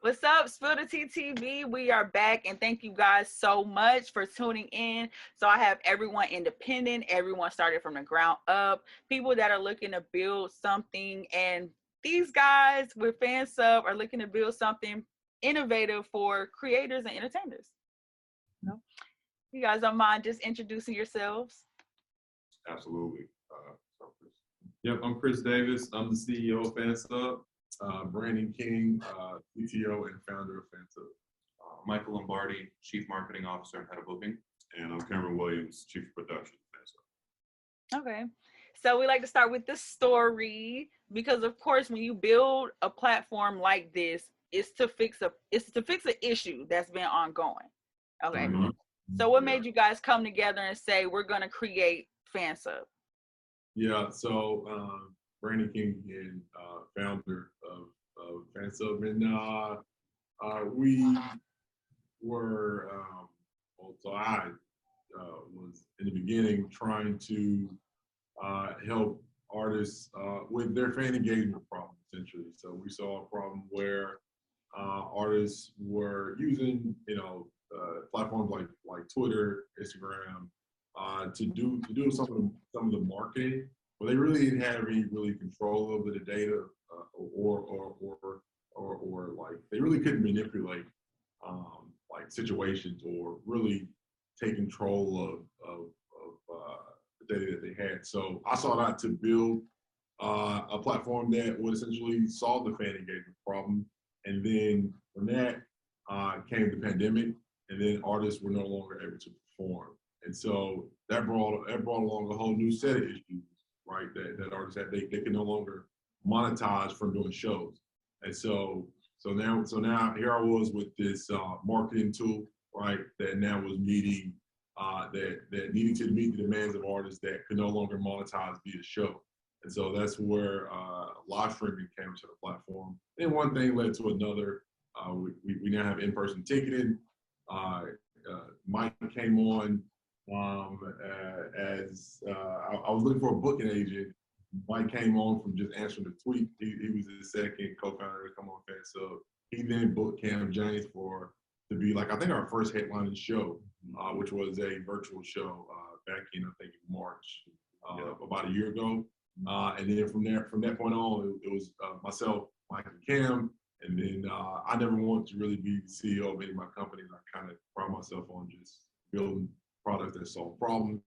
What's up, Spill the Tea TV? We are back, and thank you guys so much for tuning in. So, I have everyone independent, everyone started from the ground up, people that are looking to build something, and these guys with FanSub are looking to build something innovative for creators and entertainers. You guys don't mind just introducing yourselves? Absolutely. Uh. Yep, I'm Chris Davis. I'm the CEO of FanSub. Uh, Brandon King, uh, CTO and founder of FanSub. Uh, Michael Lombardi, Chief Marketing Officer and Head of Booking. And I'm Cameron Williams, Chief of Production. Okay. So we like to start with the story because of course when you build a platform like this, it's to fix a it's to fix an issue that's been ongoing. Okay. Mhm. So what Yeah. made you guys come together and say we're gonna create FanSub? Yeah, so um, Brandon King and uh, founder of, of FanSub, and uh, uh, we were, um, well, so I uh, was in the beginning trying to uh, help artists uh, with their fan engagement problem, essentially. So we saw a problem where uh, artists were using, you know, uh, platforms like like Twitter, Instagram, uh, to do to do some of the some of the marketing, but they really didn't have any really control over the data, uh, or, or or or or like they really couldn't manipulate um, like situations or really take control of of, of uh, the data that they had. So I sought out to build uh, a platform that would essentially solve the fan engagement problem, and then from that uh, came the pandemic, and then artists were no longer able to perform. And so that brought that brought along a whole new set of issues, right? That, that artists had they, they can no longer monetize from doing shows. And so so now so now here I was with this uh, marketing tool, right? That now was meeting uh, that that needed to meet the demands of artists that could no longer monetize via show. And so that's where uh, live streaming came to the platform. And one thing led to another. Uh, we, we, we now have in-person ticketing. Uh, uh, Mike came on um, uh, as uh, I, I was looking for a booking agent. Mike came on from just answering the tweet. He, he was the second co-founder to come on fan. So he then booked Cam James for to be like I think our first headlining show, uh, which was a virtual show uh, back in I think March uh, Yeah. about a year ago. Uh, and then from there, from that point on, it, it was uh, myself, Mike, and Cam. And then uh, I never wanted to really be the CEO of any of my companies. I kind of pride myself on just building products that solve problems.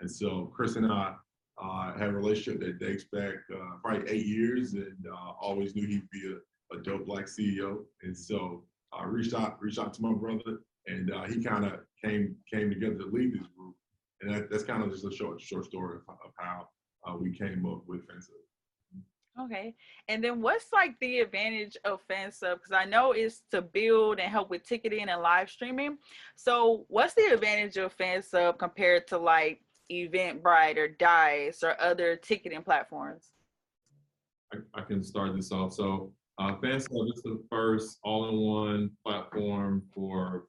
And so Chris and I uh, had a relationship that dates back uh, probably eight years, and uh, always knew he'd be a, a dope black CEO. And so I reached out, reached out to my brother, and uh, he kind of came came together to lead this group. And that, that's kind of just a short short story of, of how uh, we came up with FanSub. Okay. And then what's like the advantage of FanSub? Because I know it's to build and help with ticketing and live streaming. So what's the advantage of FanSub compared to like Eventbrite or Dice or other ticketing platforms? I, I can start this off. So uh, FanSub is the first all-in-one platform for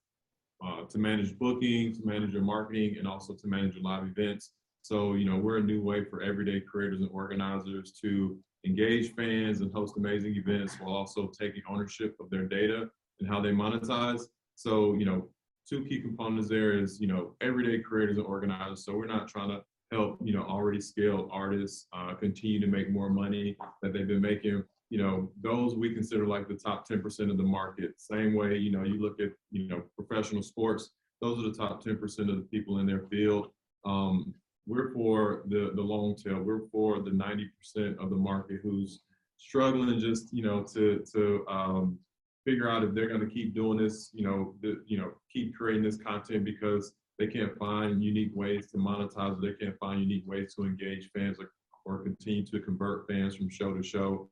uh, to manage booking, to manage your marketing, and also to manage your live events. So you know we're a new way for everyday creators and organizers to engage fans and host amazing events while also taking ownership of their data and how they monetize. So you know two key components there is you know everyday creators and organizers. So we're not trying to help you know already scaled artists uh, continue to make more money that they've been making you know those we consider like the top 10% of the market same way you know you look at you know professional sports those are the top 10% of the people in their field um, we're for the the long tail. We're for the 90% of the market who's struggling just you know to to um, figure out if they're going to keep doing this you know the, you know keep creating this content because they can't find unique ways to monetize they can't find unique ways to engage fans or, or continue to convert fans from show to show.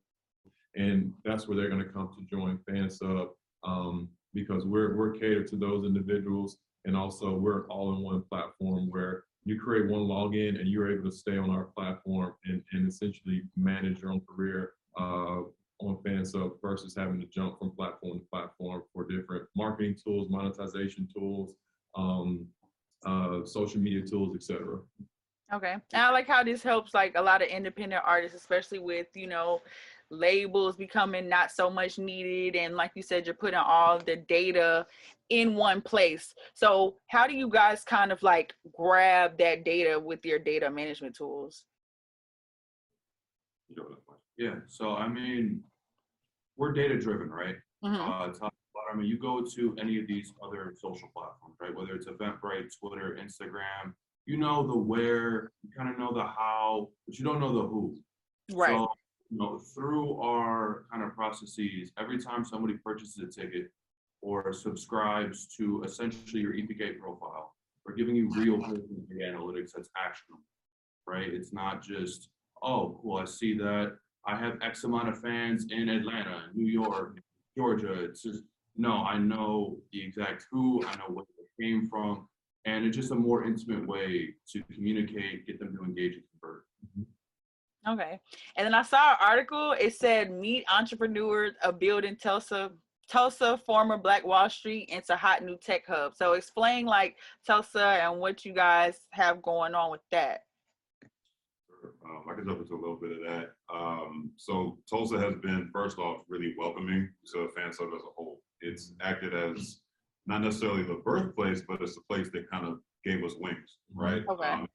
And that's where they're going to come to join FanSub um, because we're we're catered to those individuals, and also we're all in one platform where you create one login and you're able to stay on our platform and, and essentially manage your own career uh, on FanSub versus having to jump from platform to platform for different marketing tools, monetization tools, um, uh, social media tools, etc. Okay. And I like how this helps like a lot of independent artists, especially with, you know, labels becoming not so much needed and like you said you're putting all the data in one place so how do you guys kind of like grab that data with your data management tools You know, that's fine. Yeah, so I mean, we're data driven, right? Mhm. Uh, top bottom, I mean, you go to any of these other social platforms, right? Whether it's Eventbrite, Twitter, Instagram, you know the where, you kind of know the how, but you don't know the who. right So, you know, through our kind of processes, every time somebody purchases a ticket or subscribes to essentially your EPK profile, we're giving you real analytics that's actionable, right? It's not just, oh, cool, I see that I have X amount of fans in Atlanta, New York, Georgia. It's just, no, I know the exact who, I know where they came from, and it's just a more intimate way to communicate, get them to engage and convert. Mm-hmm. Okay. And then I saw an article. It said meet entrepreneurs of building Tulsa, Tulsa, former Black Wall Street into a hot new tech hub. So explain like Tulsa and what you guys have going on with that. Um, I can jump into a little bit of that. Um, so Tulsa has been, first off, really welcoming to fan sub as a whole. It's acted as not necessarily the birthplace, but it's the place that kind of gave us wings, right? Okay. Um,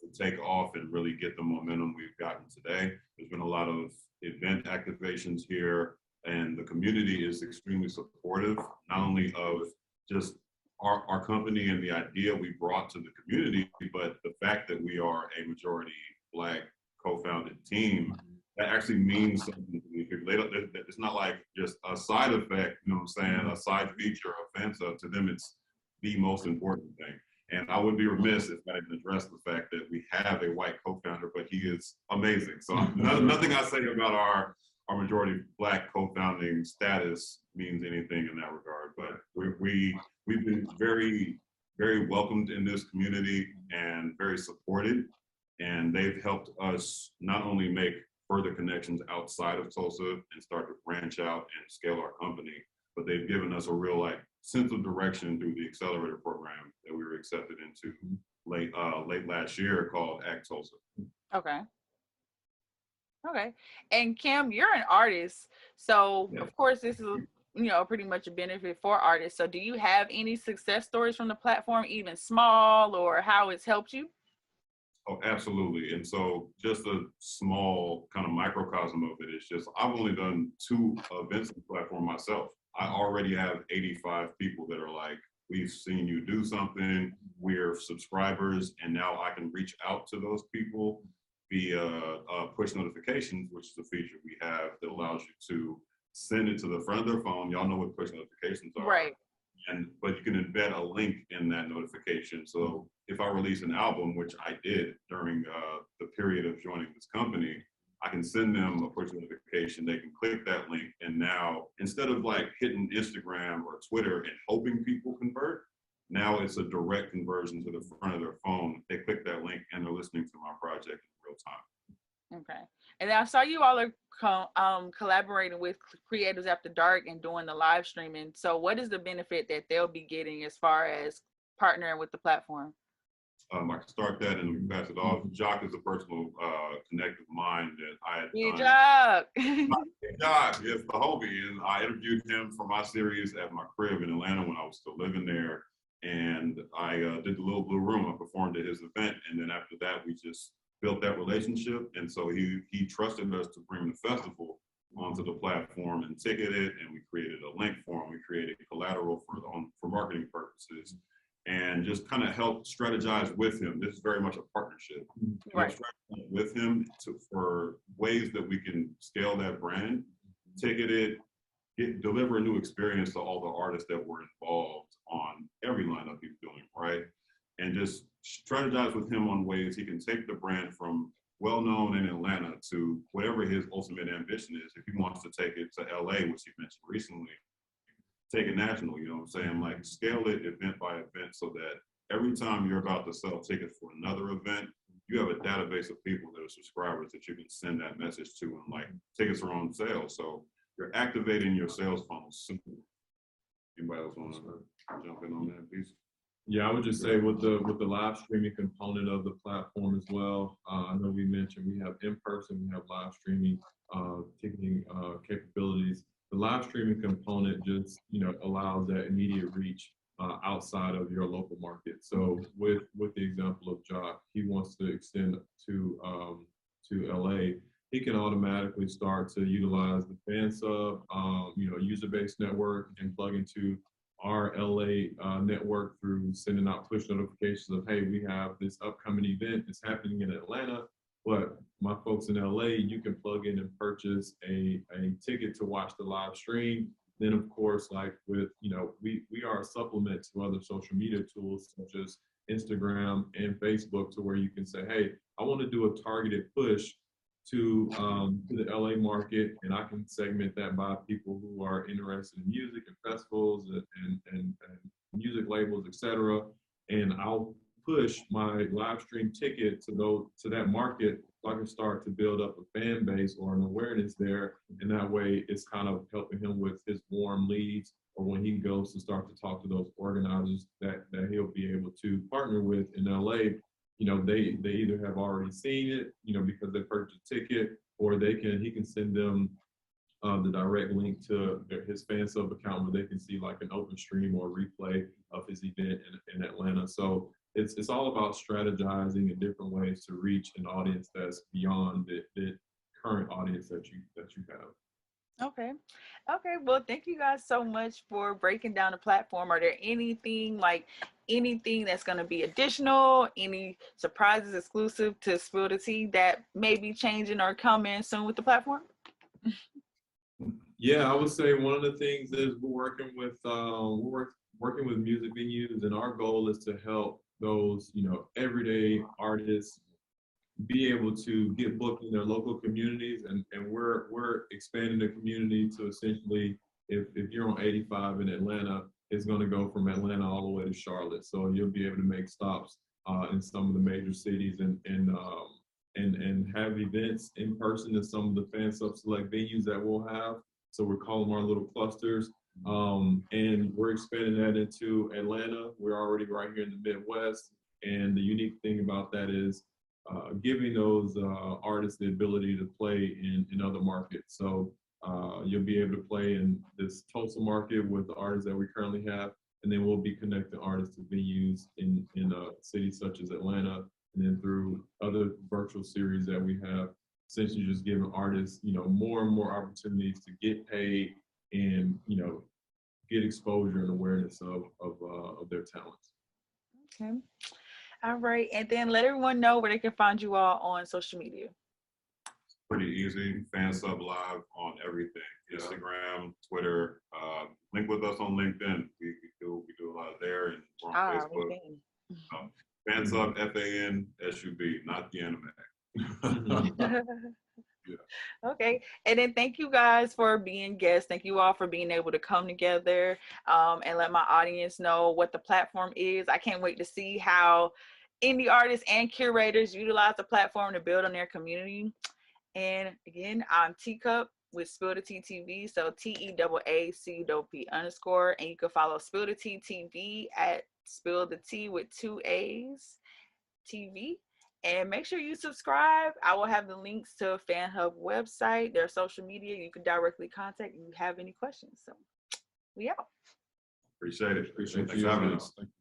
to take off and really get the momentum we've gotten today. There's been a lot of event activations here, and the community is extremely supportive, not only of just our, our company and the idea we brought to the community, but the fact that we are a majority black co-founded team that actually means something to don't, it's not like just a side effect, you know what I'm saying, a side feature of FanSub. To them, it's the most important thing. And I would be remiss if I didn't address the fact that we have a white co-founder, but he is amazing. So mm-hmm. nothing I say about our, our majority black co-founding status means anything in that regard. But we, we, we've been very, very welcomed in this community and very supported. And they've helped us not only make further connections outside of Tulsa and start to branch out and scale our company, but they've given us a real like sense of direction through the accelerator program that we were accepted into late uh, late last year called Act Tulsa. Okay. Okay. And Kim, you're an artist. So Yeah. of course this is you know pretty much a benefit for artists. So do you have any success stories from the platform, even small, or how it's helped you? Oh, absolutely. And so just a small kind of microcosm of it is just I've only done two events on the platform myself. I already have 85 people that are like, we've seen you do something, we're subscribers, and now I can reach out to those people via uh, push notifications, which is a feature we have that allows you to send it to the front of their phone. Y'all know what push notifications are Right. and but you can embed a link in that notification. So if I release an album, which I did during uh, the period of joining this company, I can send them a push notification. They can click that link, and now instead of like hitting Instagram or Twitter and hoping people convert, now it's a direct conversion to the front of their phone. They click that link and they're listening to my project in real time. Okay. And I saw you all are co- um, collaborating with Creators After Dark and doing the live streaming. So what is the benefit that they'll be getting as far as partnering with the platform? Um, I can start that and we can pass it off. Jock is a personal uh, connective mind that I had Good done- job. God, yes, the homie. And I interviewed him for my series at my crib in Atlanta when I was still living there. And I uh, did the Little Blue Room. I performed at his event. And then after that, we just built that relationship. And so he he trusted us to bring the festival onto the platform and ticket it. And we created a link for him. We created collateral for, on, for marketing purposes and just kind of help strategize with him. This is very much a partnership mm-hmm. Right. strategize with him to, for ways that we can scale that brand, ticket it, get, deliver a new experience to all the artists that were involved on every lineup he's doing, right? And just strategize with him on ways he can take the brand from well-known in Atlanta to whatever his ultimate ambition is. If he wants to take it to LA, which he mentioned recently, take it national, you know what I'm saying? Like scale it event by event so that every time you're about to sell tickets for another event, you have a database of people that are subscribers that you can send that message to and like tickets are on sale. So you're activating your sales funnel sooner. Anybody else want to jump in on that piece? Yeah, I would just say with the, with the live streaming component of the platform as well, uh, I know we mentioned we have in-person, we have live streaming, uh, ticketing, uh, capabilities. The live streaming component just, you know, allows that immediate reach, uh, outside of your local market. So with, with the example of Jock, he wants to extend to, um, to LA. He can automatically start to utilize the fan um, you know, user-based network and plug into our LA uh, network through sending out push notifications of, hey, we have this upcoming event that's happening in Atlanta. But my folks in LA, you can plug in and purchase a, a ticket to watch the live stream. Then, of course, like with, you know, we, we are a supplement to other social media tools such as Instagram and Facebook to where you can say, hey, I want to do a targeted push to um, to the LA market, and I can segment that by people who are interested in music and festivals and and, and, and music labels, etc. And I'll push my live stream ticket to go to that market so I can start to build up a fan base or an awareness there. And that way it's kind of helping him with his warm leads or when he goes to start to talk to those organizers that, that he'll be able to partner with in LA you know, they they either have already seen it, you know, because they purchased a ticket, or they can he can send them uh, the direct link to his fan sub account where they can see like an open stream or replay of his event in, in Atlanta. So it's it's all about strategizing in different ways to reach an audience that's beyond the, the current audience that you that you have. Okay. Okay. Well, thank you guys so much for breaking down the platform. Are there anything like anything that's going to be additional, any surprises exclusive to Spill the Tea that may be changing or coming soon with the platform? Yeah, I would say one of the things is we're working with uh, we're working with music venues, and our goal is to help those you know everyday artists be able to get booked in their local communities, and and we're we're expanding the community to essentially if if you're on 85 in Atlanta, it's going to go from Atlanta all the way to Charlotte, so you'll be able to make stops uh, in some of the major cities and and um, and and have events in person in some of the fan sub select venues that we'll have. So we're calling our little clusters. Um, and we're expanding that into Atlanta. We're already right here in the Midwest. And the unique thing about that is uh, giving those uh, artists the ability to play in, in other markets. So uh, you'll be able to play in this Tulsa market with the artists that we currently have. And then we'll be connecting artists to venues in, in uh, cities such as Atlanta and then through other virtual series that we have essentially just giving artists, you know, more and more opportunities to get paid and, you know, get exposure and awareness of of, uh, of their talents. Okay. All right. And then let everyone know where they can find you all on social media. Pretty easy. Fan sub live on everything. Instagram, Twitter. Uh, link with us on LinkedIn. We, we do we do a lot there and we're on Ah, Facebook. LinkedIn. Fan sub F A N S U B, not the anime. Okay. And then thank you guys for being guests. Thank you all for being able to come together um, and let my audience know what the platform is. I can't wait to see how indie artists and curators utilize the platform to build on their community. And again, I'm Teacup with Spill the Tea TV. So T E double underscore. And you can follow Spill the Tea TV at Spill the Tea with two A's TV and make sure you subscribe. I will have the links to FanSub website, their social media. You can directly contact if you have any questions. So we out. Appreciate it. Appreciate Thanks you having having us. us. Thank you.